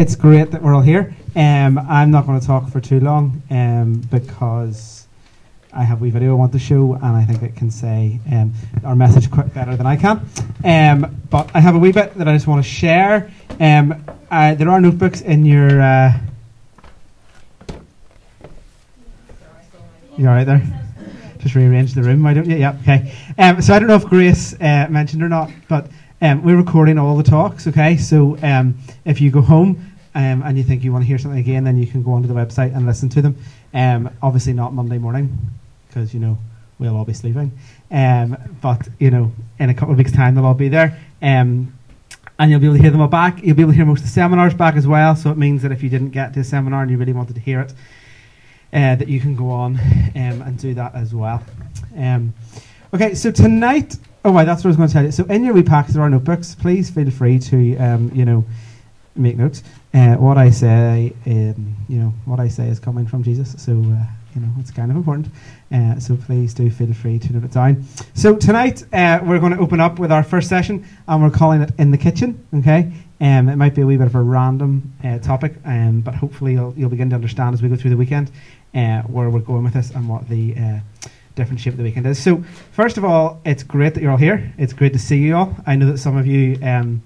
It's great that we're all here. Um, I'm not going to talk for too long um, because I have a wee video I want to show, and I think it can say um, our message quite better than I can. Um, but I have a wee bit that I just want to share. Uh, there are notebooks in your. Uh, you all right there? Just rearrange the room, why don't you? Yeah, okay. Um, so I don't know if Grace uh, mentioned or not, but we're recording all the talks, okay? So if you go home um, and you think you want to hear something again, then you can go onto the website and listen to them. Um, obviously, not Monday morning, because, you know, we'll all be sleeping. Um, but, you know, in a couple of weeks' time, they'll all be there. Um, and you'll be able to hear them all back. You'll be able to hear most of the seminars back as well. So it means that if you didn't get to a seminar and you really wanted to hear it, uh, that you can go on um, and do that as well. Um, okay, so tonight, oh, wait, that's what I was going to tell you. So in your wee packs there are notebooks. Please feel free to, you know, make notes. Uh, what I say, um, you know, what I say is coming from Jesus. So uh, you know, it's kind of important. Uh, so please do feel free to note it down. So tonight uh, we're going to open up with our first session, and we're calling it in the kitchen. Okay. Um, it might be a wee bit of a random uh, topic, um, but hopefully you'll, you'll begin to understand as we go through the weekend uh, where we're going with this and what the different shape of the weekend is. So, first of all, it's great that you're all here. It's great to see you all. I know that some of you um,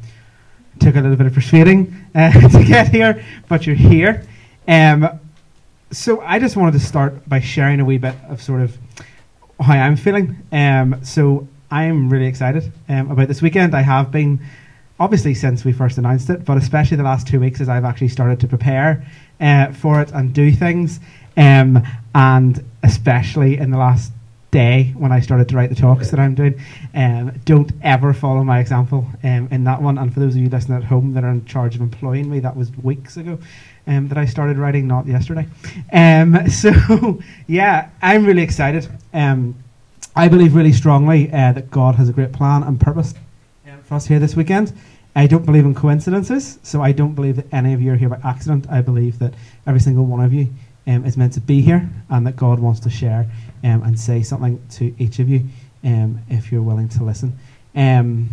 took a little bit of persuading uh, to get here, but you're here. Um, so, I just wanted to start by sharing a wee bit of sort of how I'm feeling. Um, so, I'm really excited um, about this weekend. I have been obviously since we first announced it, but especially the last two weeks as I've actually started to prepare uh, for it and do things. Um, and especially in the last day when I started to write the talks that I'm doing. Um, don't ever follow my example um, in that one. And for those of you listening at home that are in charge of employing me, that was weeks ago um, that I started writing, not yesterday. Um, so, yeah, I'm really excited. Um, I believe really strongly uh, that God has a great plan and purpose for us here this weekend. I don't believe in coincidences, so I don't believe that any of you are here by accident. I believe that every single one of you um, is meant to be here and that God wants to share um, and say something to each of you um, if you're willing to listen. Um,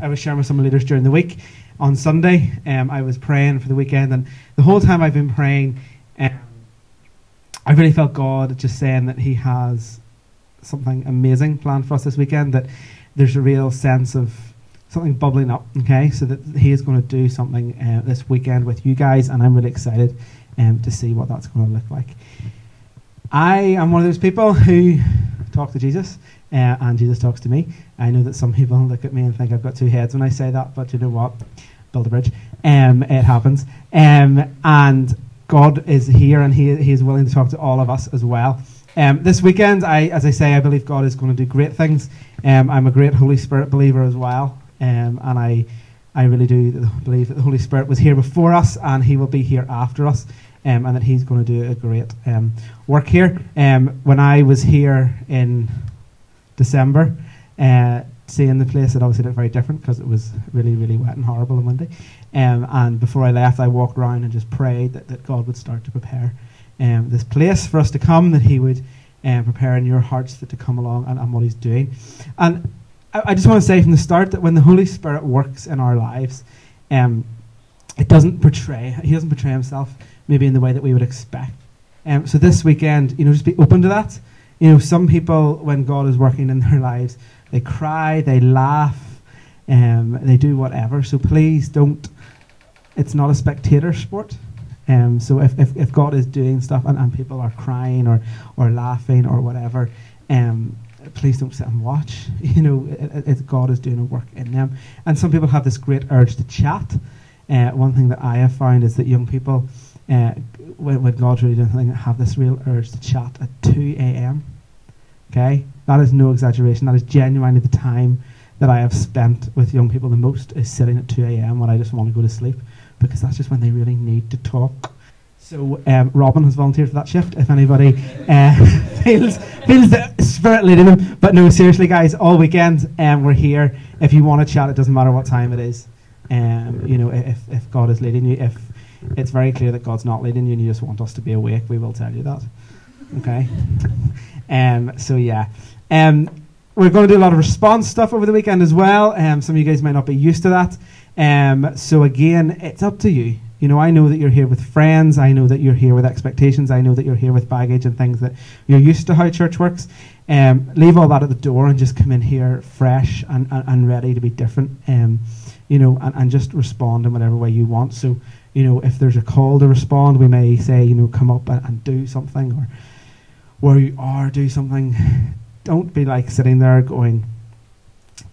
I was sharing with some leaders during the week. On Sunday, um, I was praying for the weekend, and the whole time I've been praying, um, I really felt God just saying that He has something amazing planned for us this weekend, that there's a real sense of something bubbling up, okay? So that he is going to do something uh, this weekend with you guys, and I'm really excited um, to see what that's going to look like. I am one of those people who talk to Jesus, uh, and Jesus talks to me. I know that some people look at me and think I've got two heads when I say that, but you know what? Build a bridge. Um, it happens. Um, and God is here, and he, he is willing to talk to all of us as well. Um, this weekend, I, as I say, I believe God is going to do great things. Um, I'm a great Holy Spirit believer as well, um, and I, I really do believe that the Holy Spirit was here before us, and He will be here after us, um, and that He's going to do a great um, work here. Um, when I was here in December, uh, seeing the place, it obviously looked very different because it was really, really wet and horrible on Monday. Um, and before I left, I walked around and just prayed that, that God would start to prepare um, this place for us to come, that He would um, prepare in your hearts that to come along and, and what He's doing. And I, I, just want to say from the start that when the Holy Spirit works in our lives, um, it doesn't portray, He doesn't portray Himself maybe in the way that we would expect. Um, so this weekend, you know, just be open to that. You know, some people, when God is working in their lives, they cry, they laugh, um, they do whatever. So please don't, it's not a spectator sport. Um, so if, if, if, God is doing stuff and, and people are crying or, or laughing or whatever, um, please don't sit and watch. You know, it, it, God is doing a work in them. And some people have this great urge to chat. Uh, one thing that I have found is that young people, uh, when, when God's really doing something, I have this real urge to chat at 2 a.m. Okay? That is no exaggeration. That is genuinely the time that I have spent with young people the most is sitting at 2 a.m. when I just want to go to sleep because that's just when they really need to talk. So um, Robin has volunteered for that shift. If anybody uh, feels feels the spirit leading them, but no, seriously, guys, all weekend um, we're here. If you want to chat, it doesn't matter what time it is. Um, you know, if if God is leading you, if it's very clear that God's not leading you, and you just want us to be awake, we will tell you that. Okay. Um. So yeah. Um. We're going to do a lot of response stuff over the weekend as well. Um. Some of you guys might not be used to that. Um, so again, it's up to you. You know, I know that you're here with friends. I know that you're here with expectations. I know that you're here with baggage and things that you're used to how church works. Um, leave all that at the door and just come in here fresh and, and, and ready to be different. Um, you know, and, and just respond in whatever way you want. So, you know, if there's a call to respond, we may say, you know, come up and, and do something, or where you are, do something. Don't be like sitting there going,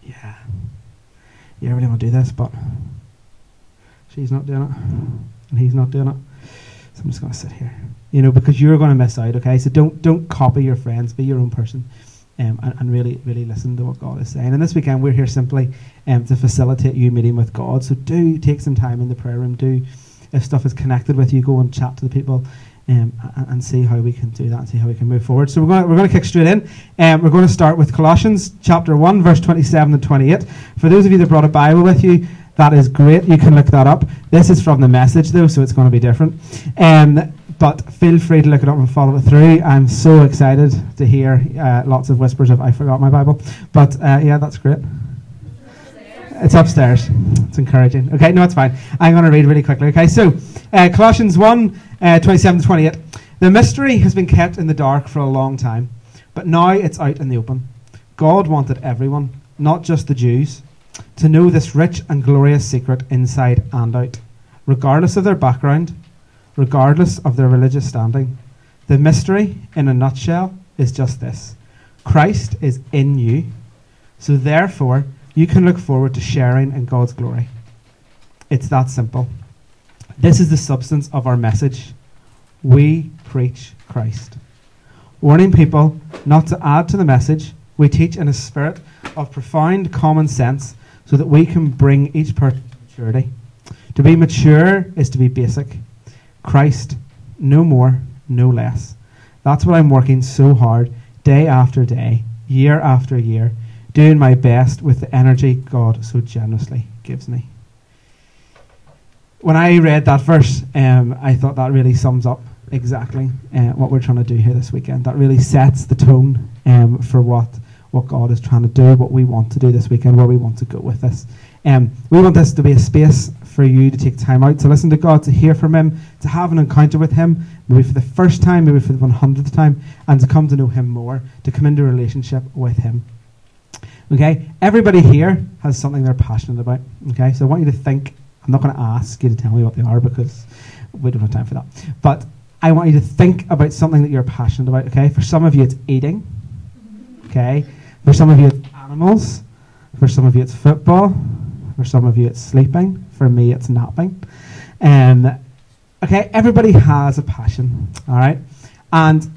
yeah, yeah, I really want to do this, but she's not doing it, and he's not doing it. So I'm just going to sit here, you know, because you're going to miss out. Okay, so don't don't copy your friends. Be your own person. Um, and, and, really, really listen to what God is saying. And this weekend, we're here simply um, to facilitate you meeting with God. So do take some time in the prayer room. Do, if stuff is connected with you, go and chat to the people um, and, and, see how we can do that, and see how we can move forward. So we're going we're going to kick straight in. Um, we're going to start with Colossians chapter one, verse twenty-seven and twenty-eight. For those of you that brought a Bible with you, that is great. You can look that up. This is from the message though, so it's going to be different. Um, but feel free to look it up and follow it through. I'm so excited to hear uh, lots of whispers of I forgot my Bible. But uh, yeah, that's great. It's upstairs. It's encouraging. Okay, no, it's fine. I'm going to read really quickly. Okay, so uh, Colossians 1 uh, 27 to 28. The mystery has been kept in the dark for a long time, but now it's out in the open. God wanted everyone, not just the Jews, to know this rich and glorious secret inside and out, regardless of their background regardless of their religious standing. The mystery, in a nutshell, is just this Christ is in you, so therefore you can look forward to sharing in God's glory. It's that simple. This is the substance of our message. We preach Christ. Warning people not to add to the message, we teach in a spirit of profound common sense so that we can bring each person to maturity. To be mature is to be basic. Christ, no more, no less. That's what I'm working so hard, day after day, year after year, doing my best with the energy God so generously gives me. When I read that verse, um, I thought that really sums up exactly uh, what we're trying to do here this weekend. That really sets the tone um, for what what God is trying to do, what we want to do this weekend, where we want to go with this. Um, we want this to be a space for you to take time out to listen to God, to hear from Him, to have an encounter with Him, maybe for the first time, maybe for the 100th time, and to come to know Him more, to come into a relationship with Him. Okay? Everybody here has something they're passionate about. Okay? So I want you to think. I'm not going to ask you to tell me what they are because we don't have time for that. But I want you to think about something that you're passionate about. Okay? For some of you, it's eating. Okay? For some of you, it's animals. For some of you, it's football. For some of you, it's sleeping. For me, it's napping. Um, okay, everybody has a passion, all right? And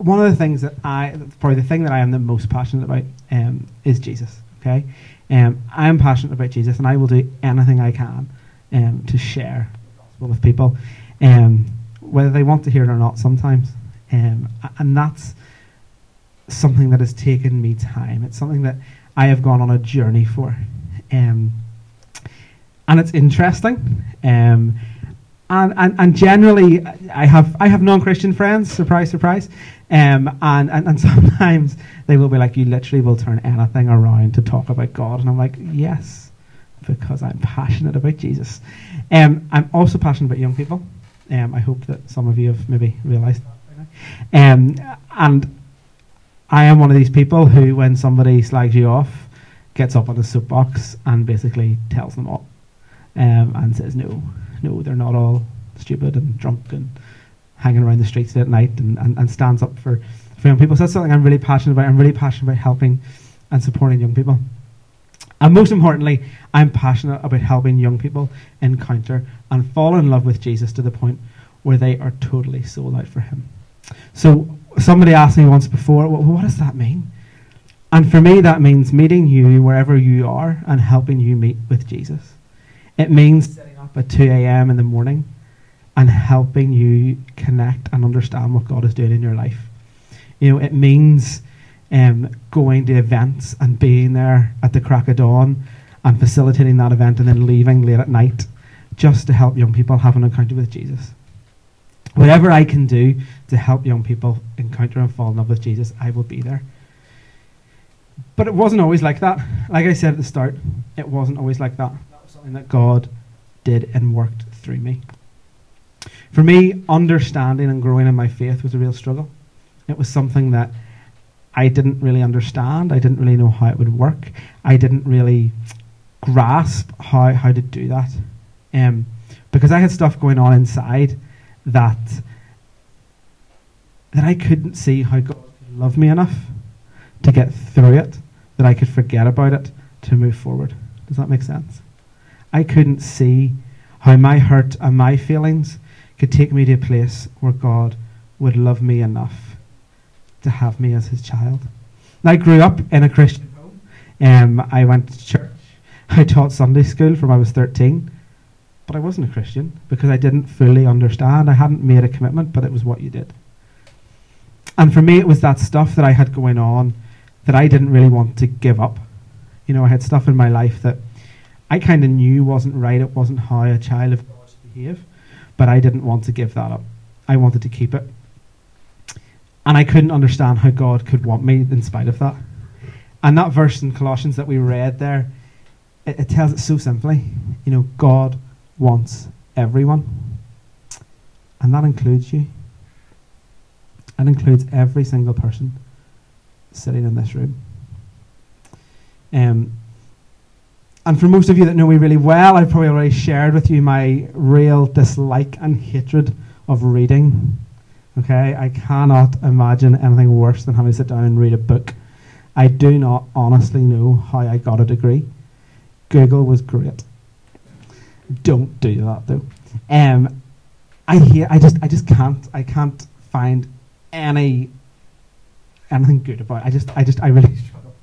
one of the things that I, probably the thing that I am the most passionate about um, is Jesus, okay? Um, I'm passionate about Jesus, and I will do anything I can um, to share with people, um, whether they want to hear it or not sometimes. Um, and that's something that has taken me time. It's something that I have gone on a journey for. Um, and it's interesting. And, and, and generally, I have I have non-Christian friends. Surprise, surprise. Um, and, and and sometimes they will be like, "You literally will turn anything around to talk about God," and I'm like, "Yes, because I'm passionate about Jesus." Um, I'm also passionate about young people. Um, I hope that some of you have maybe realised that. Um, and I am one of these people who, when somebody slags you off, gets up on a soapbox and basically tells them all um, and says, no, no, they're not all stupid and drunk and hanging around the streets at night and, and, and stands up for, for young people. So that's something I'm really passionate about. I'm really passionate about helping and supporting young people. And most importantly, I'm passionate about helping young people encounter and fall in love with Jesus to the point where they are totally sold out for Him. So somebody asked me once before, well, what does that mean? And for me, that means meeting you wherever you are and helping you meet with Jesus. It means at 2 a.m. in the morning and helping you connect and understand what God is doing in your life. You know, it means um, going to events and being there at the crack of dawn and facilitating that event and then leaving late at night just to help young people have an encounter with Jesus. Whatever I can do to help young people encounter and fall in love with Jesus, I will be there. But it wasn't always like that. Like I said at the start, it wasn't always like that That was something that God did and worked through me. For me, understanding and growing in my faith was a real struggle. It was something that I didn't really understand. I didn't really know how it would work. I didn't really grasp how, how to do that. Um, because I had stuff going on inside that that I couldn't see how God loved me enough to get through it, that I could forget about it to move forward. Does that make sense? I couldn't see how my hurt and my feelings could take me to a place where God would love me enough to have me as his child. I grew up in a Christian home. Um, I went to church. I taught Sunday school from I was 13, but I wasn't a Christian because I didn't fully understand. I hadn't made a commitment, but it was what you did. And for me, it was that stuff that I had going on that I didn't really want to give up. You know, I had stuff in my life that I kind of knew wasn't right. It wasn't how a child of God should behave, but I didn't want to give that up. I wanted to keep it. And I couldn't understand how God could want me in spite of that. And that verse in Colossians that we read there, it, it tells it so simply. You know, God wants everyone. And that includes you. That includes every single person sitting in this room. Um, and for most of you that know me really well, I've probably already shared with you my real dislike and hatred of reading. Okay, I cannot imagine anything worse than having to sit down and read a book. I do not honestly know how I got a degree. Google was great. Don't do that though. Um, I hear. I just. I just can't. I can't find any anything good about. It. I just. I just. I really struggle.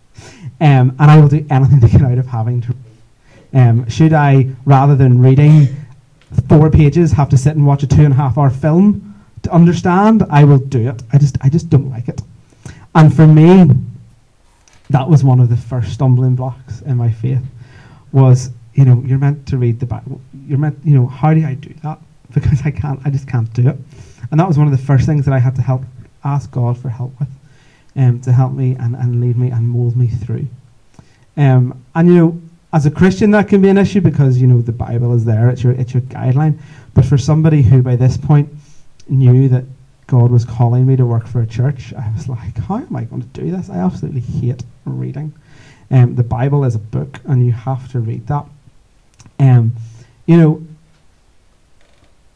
Um, and I will do anything to get out of having to. Um, should I, rather than reading four pages, have to sit and watch a two and a half hour film? to understand, I will do it. I just I just don't like it. And for me, that was one of the first stumbling blocks in my faith. Was you know you're meant to read the Bible. You're meant you know how do I do that? Because I can't. I just can't do it. And that was one of the first things that I had to help ask God for help with, um, to help me and, and lead me and mold me through. Um, and you know, as a Christian, that can be an issue because you know the Bible is there. It's your it's your guideline. But for somebody who by this point knew that God was calling me to work for a church, I was like, how am I going to do this? I absolutely hate reading. Um, the Bible is a book, and you have to read that. Um, you know,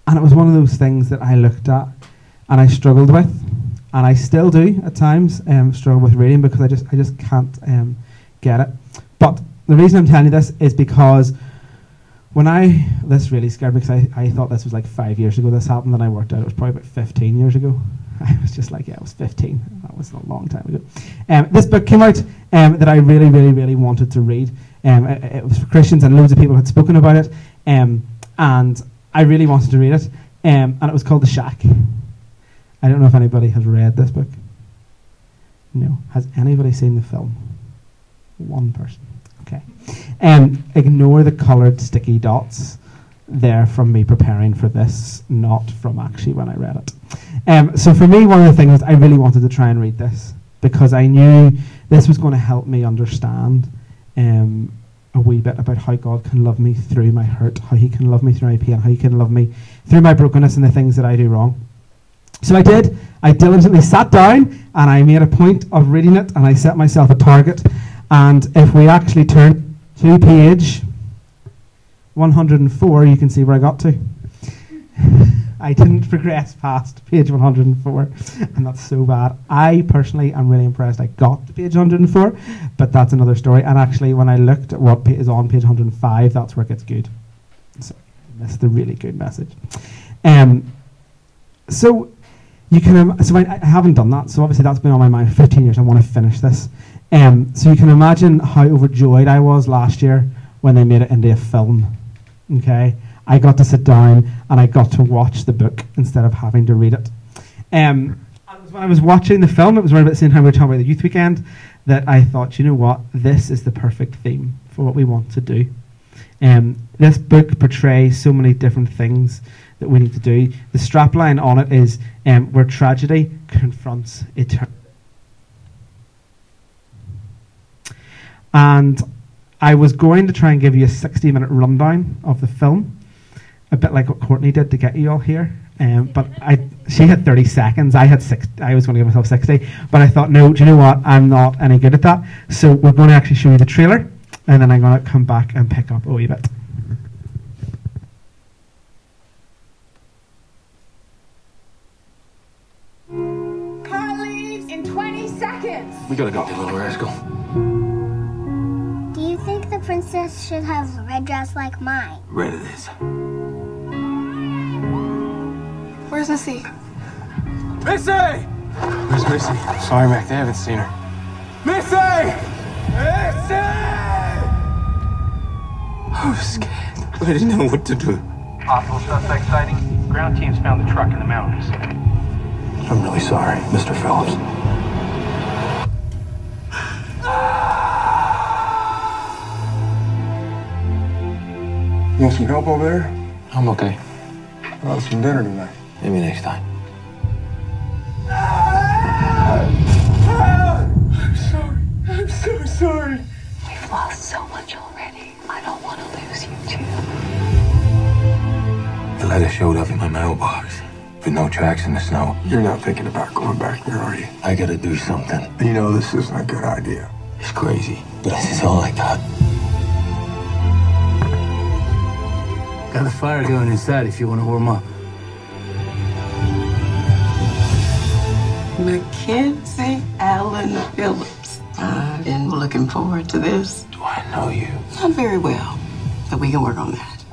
and it was one of those things that I looked at and I struggled with, and I still do at times um, struggle with reading because I just I just can't um, get it. But the reason I'm telling you this is because when I this really scared me because I, I thought this was like five years ago this happened and I worked out it was probably about 15 years ago. I was just like yeah it was 15 that was a long time ago. Um, this book came out um, that I really really really wanted to read. Um, it, it, was for Christians and loads of people had spoken about it um, and I really wanted to read it um, and it was called The Shack. I don't know if anybody has read this book. No. Has anybody seen the film? One person. Um, ignore the coloured sticky dots there from me preparing for this, not from actually when I read it. Um, so for me, one of the things I really wanted to try and read this because I knew this was going to help me understand um, a wee bit about how God can love me through my hurt, how He can love me through my pain, how He can love me through my brokenness and the things that I do wrong. So I did. I diligently sat down and I made a point of reading it and I set myself a target and if we actually turn to page 104, you can see where I got to. I didn't progress past page 104, and that's so bad. I personally am really impressed I got to page 104, but that's another story. And actually, when I looked at what is on page 105, that's where it gets good. So, that's the really good message. Um, so, you can. Um, so I, I, haven't done that. So obviously that's been on my mind for 15 years. I want to finish this. Um, so you can imagine how overjoyed I was last year when they made it into a film. Okay, I got to sit down and I got to watch the book instead of having to read it. Um, when I was watching the film, it was right about the same time we were talking about the youth weekend that I thought, you know what, this is the perfect theme for what we want to do. Um, this book portrays so many different things that we need to do. The strapline on it is um, where tragedy confronts eternity. And I was going to try and give you a 60 minute rundown of the film. a bit like what Courtney did to get you all here. Um, but I, she had 30 seconds. I had six. I was going to give myself 60, but I thought, no. Do you know what? I'm not any good at that. So we're going to actually show you the trailer, and then I'm going to come back and pick up a wee bit. Car leaves in 20 seconds. We gotta go, you little rascal. Princess should have a red dress like mine? Red it is. Where's Missy? Missy! Where's Missy? Sorry, Mac, they haven't seen her. Missy! Missy! I was scared. I didn't know what to do. Possible suspect sighting. Ground teams found the truck in the mountains. I'm really sorry, Mr. Phillips. You want some help over there? I'm okay. How about some dinner tonight? Maybe next time. I'm sorry. I'm so sorry. We've lost so much already. I don't want to lose you too. The letter showed up in my mailbox, with no tracks in the snow. You're not thinking about going back there, are you? I gotta do something. You know this isn't a good idea. It's crazy, but this is all I got. Got a fire going inside if you want to warm up. Mackenzie Allen Phillips. I've been looking forward to this. Do I know you? Not very well, but we can work on that.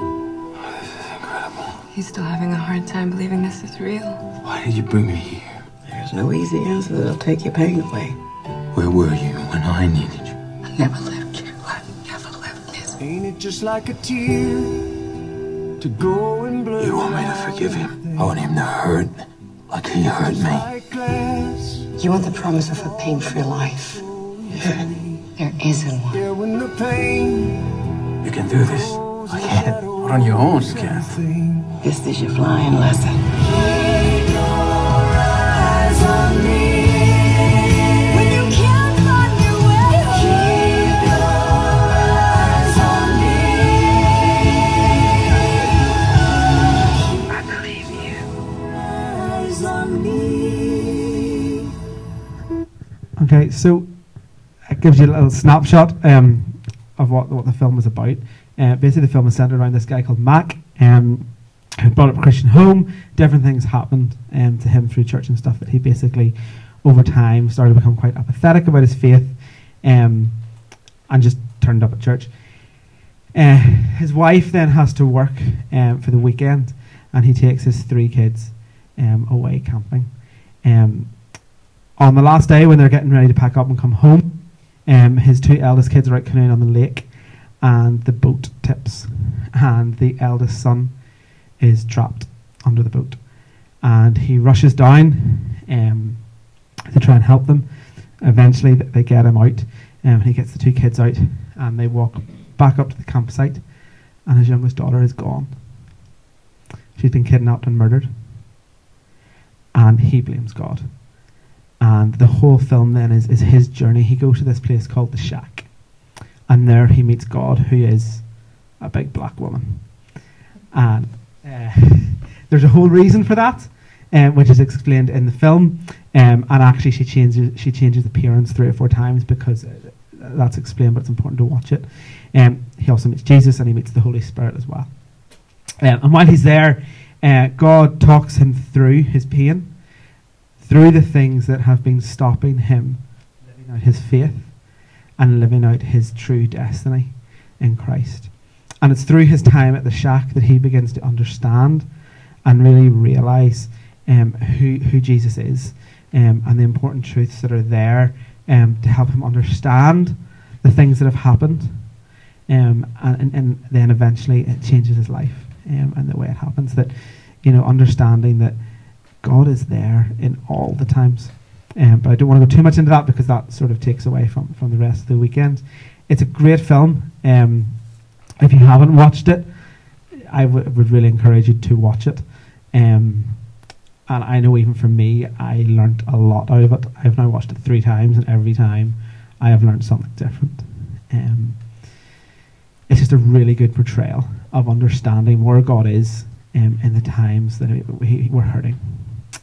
Oh, this is incredible. He's still having a hard time believing this is real. Why did you bring me here? There's no easy answer that'll take your pain away. Where were you when I needed you? I never left Ain't it just like a tear to go and blur You want me to forgive him? I want him to hurt like he hurt me. You want the promise of a pain-free life. Yeah. There isn't one. Yeah, when the pain You can do this. I can. Not on your own, you can. thing. This is your flying lesson. Okay, so it gives you a little snapshot um, of what what the film was about. Uh, basically, the film is centered around this guy called Mac, um, who brought up a Christian home. Different things happened um, to him through church and stuff that he basically, over time, started to become quite apathetic about his faith, um, and just turned up at church. Uh, his wife then has to work um, for the weekend, and he takes his three kids um, away camping. Um, on the last day, when they're getting ready to pack up and come home, um, his two eldest kids are out canoeing on the lake, and the boat tips, and the eldest son is trapped under the boat, and he rushes down um, to try and help them. Eventually, they get him out, um, and he gets the two kids out, and they walk back up to the campsite, and his youngest daughter is gone. She's been kidnapped and murdered, and he blames God. And the whole film then is, is his journey. He goes to this place called the Shack, and there he meets God, who is a big black woman. And uh, there's a whole reason for that, um, which is explained in the film. Um, and actually, she changes she changes appearance three or four times because uh, that's explained, but it's important to watch it. Um, he also meets Jesus, and he meets the Holy Spirit as well. Um, and while he's there, uh, God talks him through his pain, through the things that have been stopping him living out his faith and living out his true destiny in Christ. And it's through his time at the shack that he begins to understand and really realize um, who, who Jesus is um, and the important truths that are there um, to help him understand the things that have happened. Um, and, and, and then eventually it changes his life um, and the way it happens. That, you know, understanding that God is there in all the times. Um, but I don't want to go too much into that because that sort of takes away from, from the rest of the weekend. It's a great film. Um, if you haven't watched it, I w- would really encourage you to watch it. Um, and I know even for me, I learnt a lot out of it. I've now watched it three times, and every time I have learned something different. Um, it's just a really good portrayal of understanding where God is um, in the times that we, we're hurting.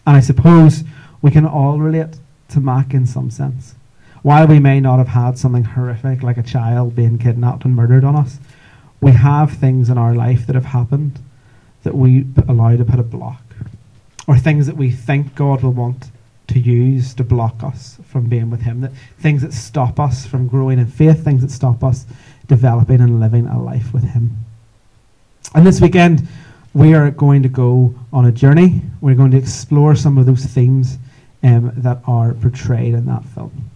And I suppose we can all relate to Mac in some sense. While we may not have had something horrific like a child being kidnapped and murdered on us, we have things in our life that have happened that we allow to put a block, or things that we think God will want to use to block us from being with Him. That things that stop us from growing in faith, things that stop us developing and living a life with Him. And this weekend, we are going to go on a journey. We're going to explore some of those themes um, that are portrayed in that film.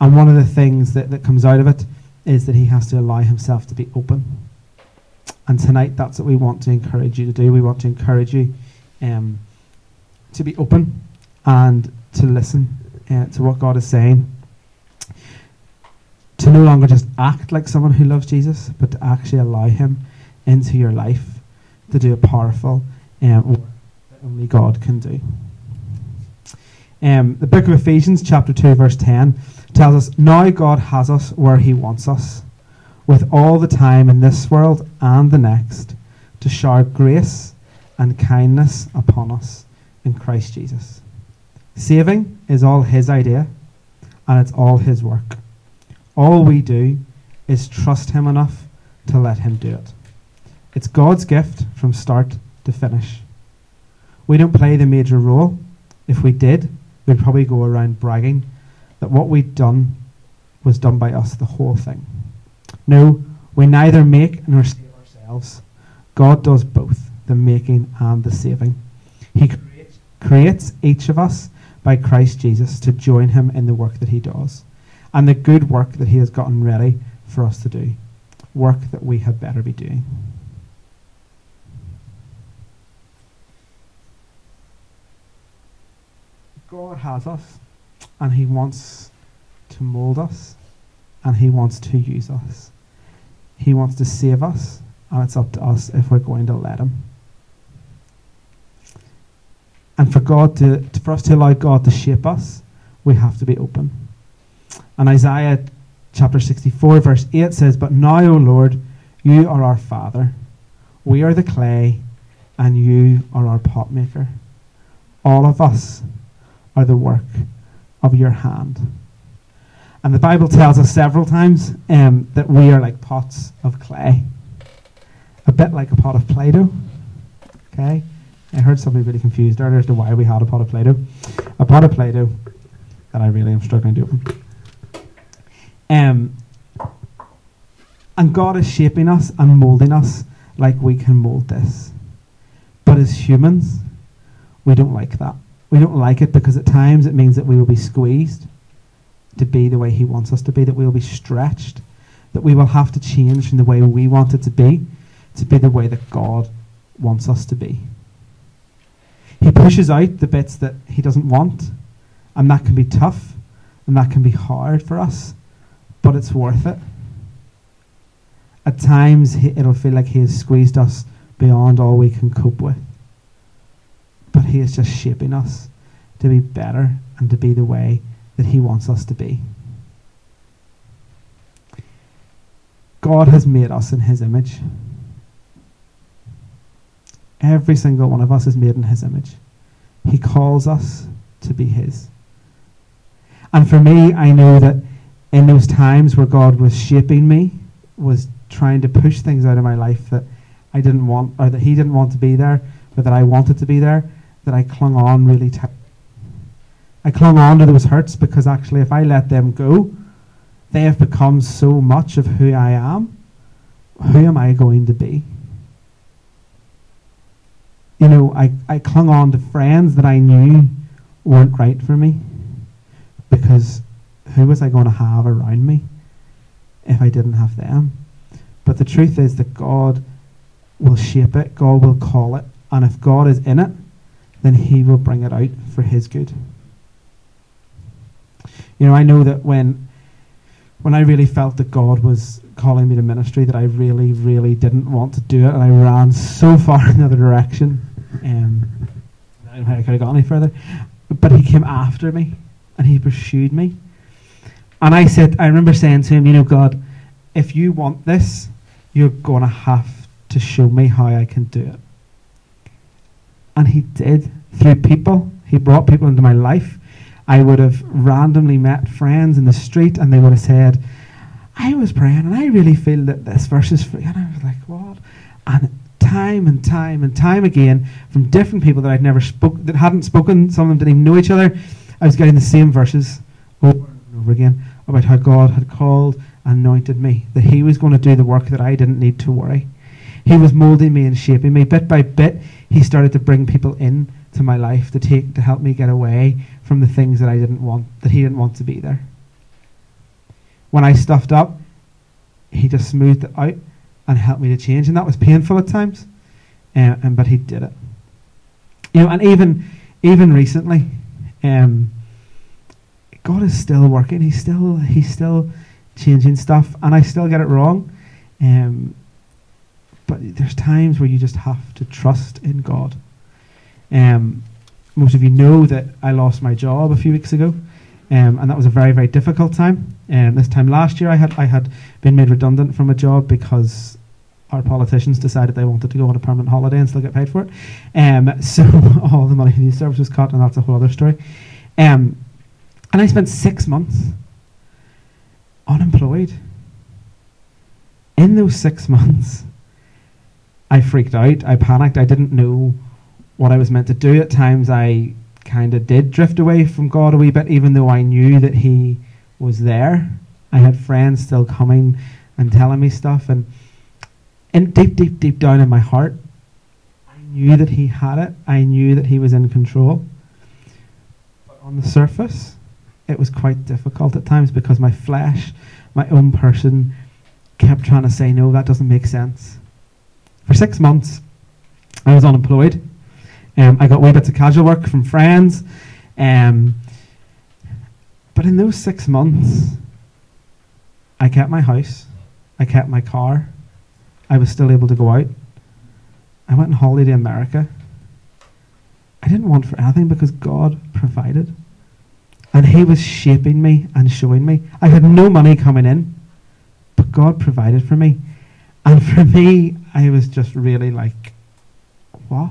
And one of the things that, that comes out of it is that he has to allow himself to be open. And tonight, that's what we want to encourage you to do. We want to encourage you um, to be open and to listen uh, to what God is saying. To no longer just act like someone who loves Jesus, but to actually allow Him into your life to do a powerful um, work that only God can do. Um, the book of Ephesians, chapter 2, verse 10, tells us now God has us where He wants us, with all the time in this world and the next, to shower grace and kindness upon us in Christ Jesus. Saving is all His idea, and it's all His work. All we do is trust Him enough to let Him do it. It's God's gift from start to finish. We don't play the major role. If we did, we'd probably go around bragging that what we'd done was done by us, the whole thing. No, we neither make nor save ourselves. God does both the making and the saving. He creates, each of us by Christ Jesus to join him in the work that he does and the good work that he has gotten ready for us to do. Work that we had better be doing. God has us and he wants to mold us and he wants to use us. He wants to save us and it's up to us if we're going to let him. And for God to, for us to allow God to shape us, we have to be open. And Isaiah chapter 64 verse 8 says, "But now, O Lord, you are our Father. We are the clay, and you are our potmaker. All of us are the work of your hand." And the Bible tells us several times um, that we are like pots of clay, a bit like a pot of Play-Doh. Okay, I heard somebody really confused earlier as to why we had a pot of Play-Doh. A pot of Play-Doh that I really am struggling to open. Um, and God is shaping us and molding us like we can mold this. But as humans, we don't like that. We don't like it because at times it means that we will be squeezed to be the way He wants us to be, that we will be stretched, that we will have to change from the way we want it to be to be the way that God wants us to be. He pushes out the bits that He doesn't want, and that can be tough and that can be hard for us, but it's worth it. At times, he, it'll feel like He has squeezed us beyond all we can cope with. But He is just shaping us to be better and to be the way that He wants us to be. God has made us in His image. Every single one of us is made in His image. He calls us to be His. And for me, I know that in those times where God was shaping me, was trying to push things out of my life that I didn't want, or that He didn't want to be there, but that I wanted to be there, that I clung on really tight. I clung on to those hurts because actually, if I let them go, they have become so much of who I am. Who am I going to be? You know, I, I clung on to friends that I knew weren't right for me because who was I going to have around me if I didn't have them? But the truth is that God will shape it, God will call it, and if God is in it, then He will bring it out for His good. You know, I know that when when I really felt that God was calling me to ministry, that I really, really didn't want to do it, and I ran so far in the other direction. Um, I don't how I could have gone any further, but He came after me and He pursued me. And I said, I remember saying to Him, you know, God, if you want this, you're going to have to show me how I can do it. And He did through people. He brought people into my life. I would have randomly met friends in the street and they would have said, I was praying and I really feel that this verse is you. And I was like, what? And time and time and time again from different people that I'd never spoke that hadn't spoken, some of them didn't even know each other, I was getting the same verses over and over again about how God had called anointed me, that He was going to do the work that I didn't need to worry. He was molding me and shaping me. Bit by bit, He started to bring people in to my life to take to help me get away from the things that I didn't want, that He didn't want to be there. When I stuffed up, He just smoothed it out and helped me to change, and that was painful at times, uh, and but He did it. You know, and even even recently, um, God is still working. He's still He's still changing stuff, and I still get it wrong. Um, but there's times where you just have to trust in God. Um, most of you know that I lost my job a few weeks ago, um, and that was a very very difficult time. And this time last year, I had I had been made redundant from a job because our politicians decided they wanted to go on a permanent holiday and still get paid for it. Um, so all the money from the service was cut, and that's a whole other story. Um, and I spent six months unemployed. In those six months, I freaked out. I panicked. I didn't know what I was meant to do. At times, I kind of did drift away from God a wee bit, even though I knew that He was there. I had friends still coming and telling me stuff, and and deep, deep, deep down in my heart, I knew that He had it. I knew that He was in control. But on the surface, it was quite difficult at times because my flesh, my own person, kept trying to say, no, that doesn't make sense. For six months, I was unemployed. Um, I got wee bits of casual work from friends. Um, but in those six months, I kept my house, I kept my car, I was still able to go out. I went on holiday to America. I didn't want for anything because God provided. And He was shaping me and showing me. I had no money coming in, but God provided for me. And for me, I was just really like, what?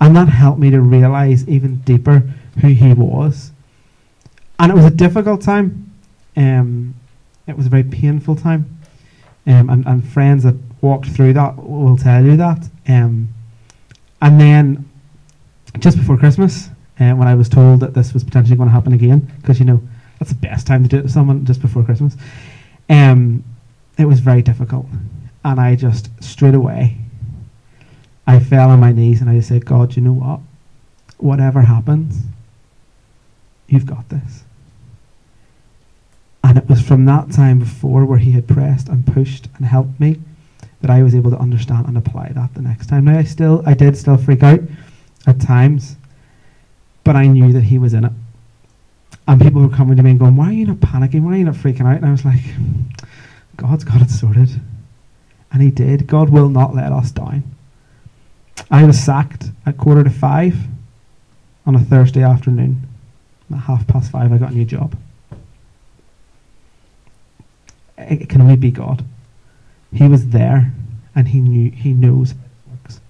And that helped me to realize even deeper who He was. And it was a difficult time. Um, it was a very painful time. Um, and, and friends that walked through that will tell you that. Um, and then just before Christmas, uh, when I was told that this was potentially going to happen again, because you know that's the best time to do it to someone just before Christmas. Um, it was very difficult, and I just straight away, I fell on my knees and I just said, God, you know what? Whatever happens, you've got this. And it was from that time before where he had pressed and pushed and helped me that I was able to understand and apply that the next time. Now I still I did still freak out at times, but I knew that he was in it. And people were coming to me and going, Why are you not panicking? Why are you not freaking out? And I was like, God's got it sorted. And he did. God will not let us down. I was sacked at quarter to five on a Thursday afternoon. At half past five, I got a new job. It it can only be God. He was there, and he knew. He knows how it works,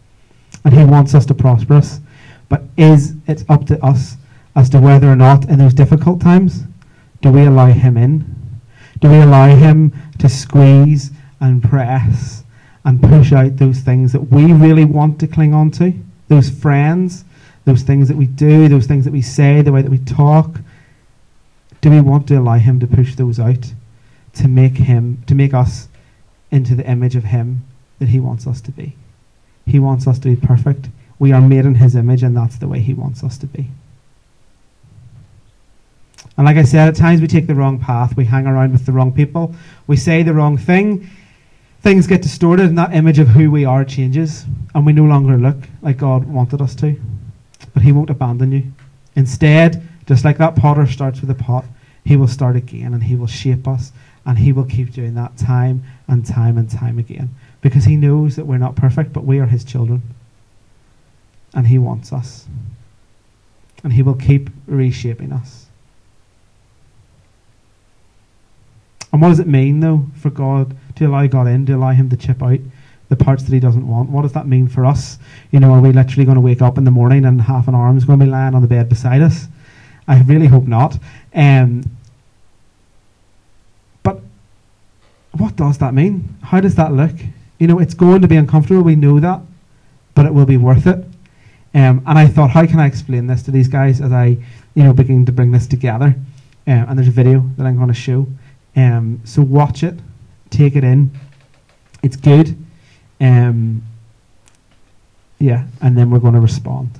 and he wants us to prosper us. But is it's up to us as to whether or not in those difficult times do we allow him in? Do we allow him to squeeze and press and push out those things that we really want to cling on to? Those friends, those things that we do, those things that we say, the way that we talk. Do we want to allow him to push those out to make him to make us into the image of him that he wants us to be? He wants us to be perfect. We are made in his image and that's the way he wants us to be. And like I said, at times we take the wrong path. We hang around with the wrong people. We say the wrong thing. Things get distorted, and that image of who we are changes. And we no longer look like God wanted us to. But He won't abandon you. Instead, just like that potter starts with a pot, He will start again and He will shape us. And He will keep doing that time and time and time again. Because He knows that we're not perfect, but we are His children. And He wants us. And He will keep reshaping us. And what does it mean, though, for God to allow God in, to allow Him to chip out the parts that he doesn't want. What does that mean for us? You know, are we literally going to wake up in the morning and half an arm is going to be lying on the bed beside us? I really hope not. Um, but what does that mean? How does that look? You know, it's going to be uncomfortable. We know that, but it will be worth it. Um, and I thought, how can I explain this to these guys as I, you know, begin to bring this together? Um, and there's a video that I'm going to show. Um, so watch it, take it in. It's good. Um, yeah, and then we're going to respond.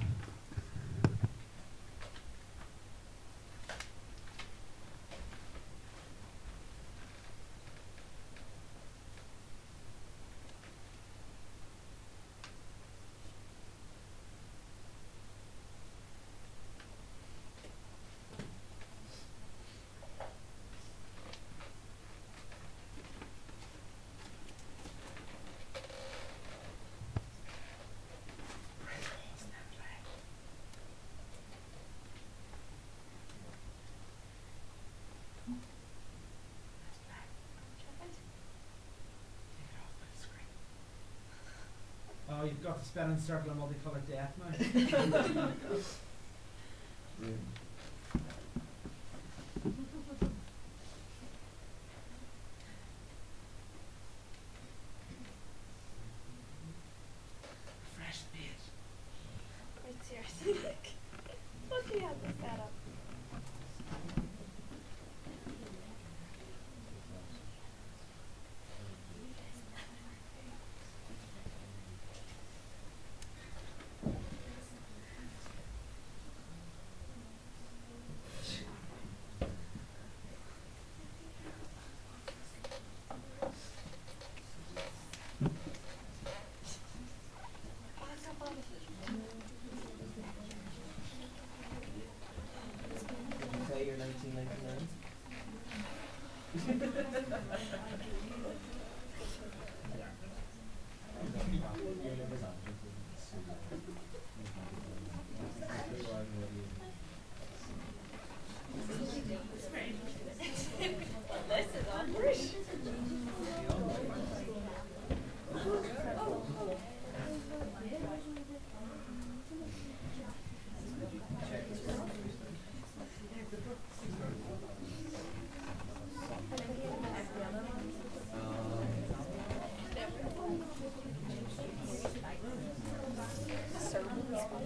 Spelling circle and multicolored death now. Fresh bitch. Wait, seriously. Look, he had this set up.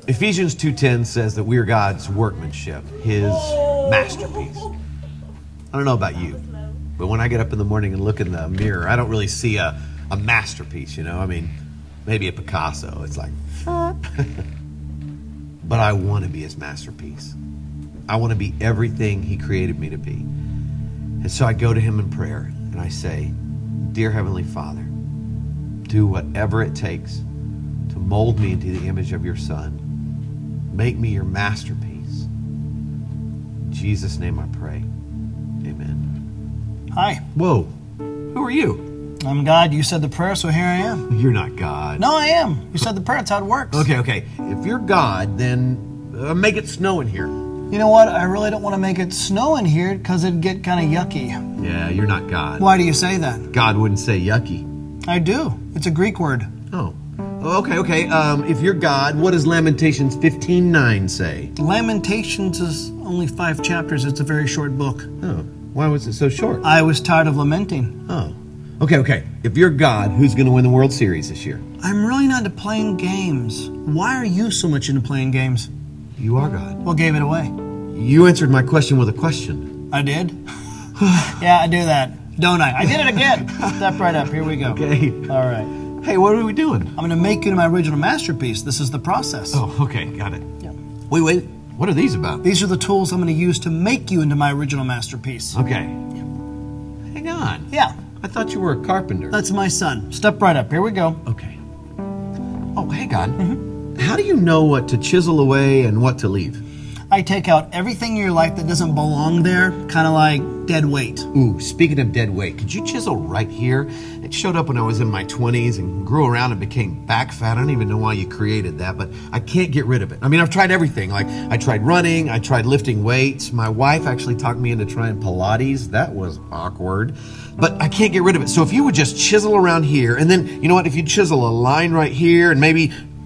Ephesians 2:10 says that we are God's workmanship, his masterpiece. I don't know about you, but when I get up in the morning and look in the mirror, I don't really see a, a masterpiece, you know? I mean, maybe a Picasso. It's like But I want to be his masterpiece. I want to be everything he created me to be. And so I go to him in prayer and I say, "Dear heavenly Father, do whatever it takes to mold me into the image of your son. Make me your masterpiece. In Jesus' name I pray. Amen. Hi, Whoa. Who are you? I'm God. You said the prayer, so here I am. You're not God. No, I am. You said the prayer. That's how it works. Okay, okay. If you're God, then uh, make it snow in here. You know what? I really don't want to make it snow in here because it'd get kind of yucky. Yeah, you're not God. Why do you say that? God wouldn't say yucky. I do. It's a Greek word. Okay, okay. Um, if you're God, what does Lamentations 15:9 say? Lamentations is only five chapters. It's a very short book. Oh, why was it so short? I was tired of lamenting. Oh. Okay, okay. If you're God, who's going to win the World Series this year? I'm really not into playing games. Why are you so much into playing games? You are God. Well, gave it away? You answered my question with a question. I did. yeah, I do that, don't I? I did it again. Step right up. Here we go. Okay. All right. Hey, what are we doing? I'm going to make you into my original masterpiece. This is the process. Oh, okay, got it. Yeah. Wait, wait. What are these about? These are the tools I'm going to use to make you into my original masterpiece. Okay. Hang on. Yeah, I thought you were a carpenter. that's my son. Step right up. Here we go. okay. Oh, hang on. Mm-hmm. How do you know what to chisel away and what to leave? I take out everything in your life that doesn't belong there, kind of like dead weight. Ooh, speaking of dead weight, could you chisel right here? It showed up when I was in my 20s and grew around and became back fat. I don't even know why you created that, but I can't get rid of it. I mean, I've tried everything. Like, I tried running, I tried lifting weights. My wife actually talked me into trying Pilates. That was awkward. But I can't get rid of it. So if you would just chisel around here, and then, you know what, if you chisel a line right here and maybe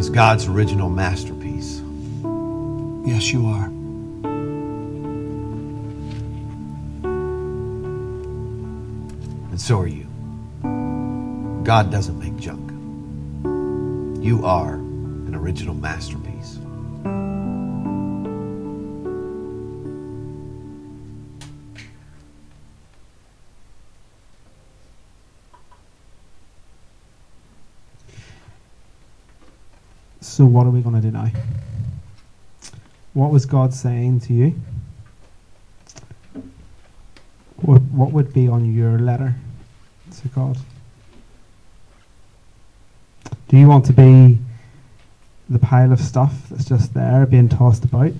is God's original masterpiece. Yes, you are. And so are you. God doesn't make junk. You are an original masterpiece. So, what are we going to do now? What was God saying to you? What, what would be on your letter to God? Do you want to be the pile of stuff that's just there being tossed about?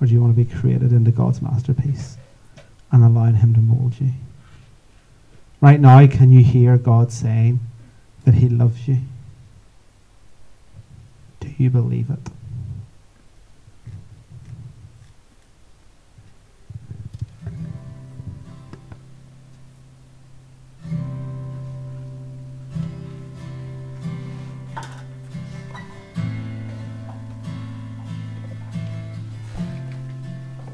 Or do you want to be created into God's masterpiece and allowing Him to mold you? Right now, can you hear God saying that He loves you? Do you believe it?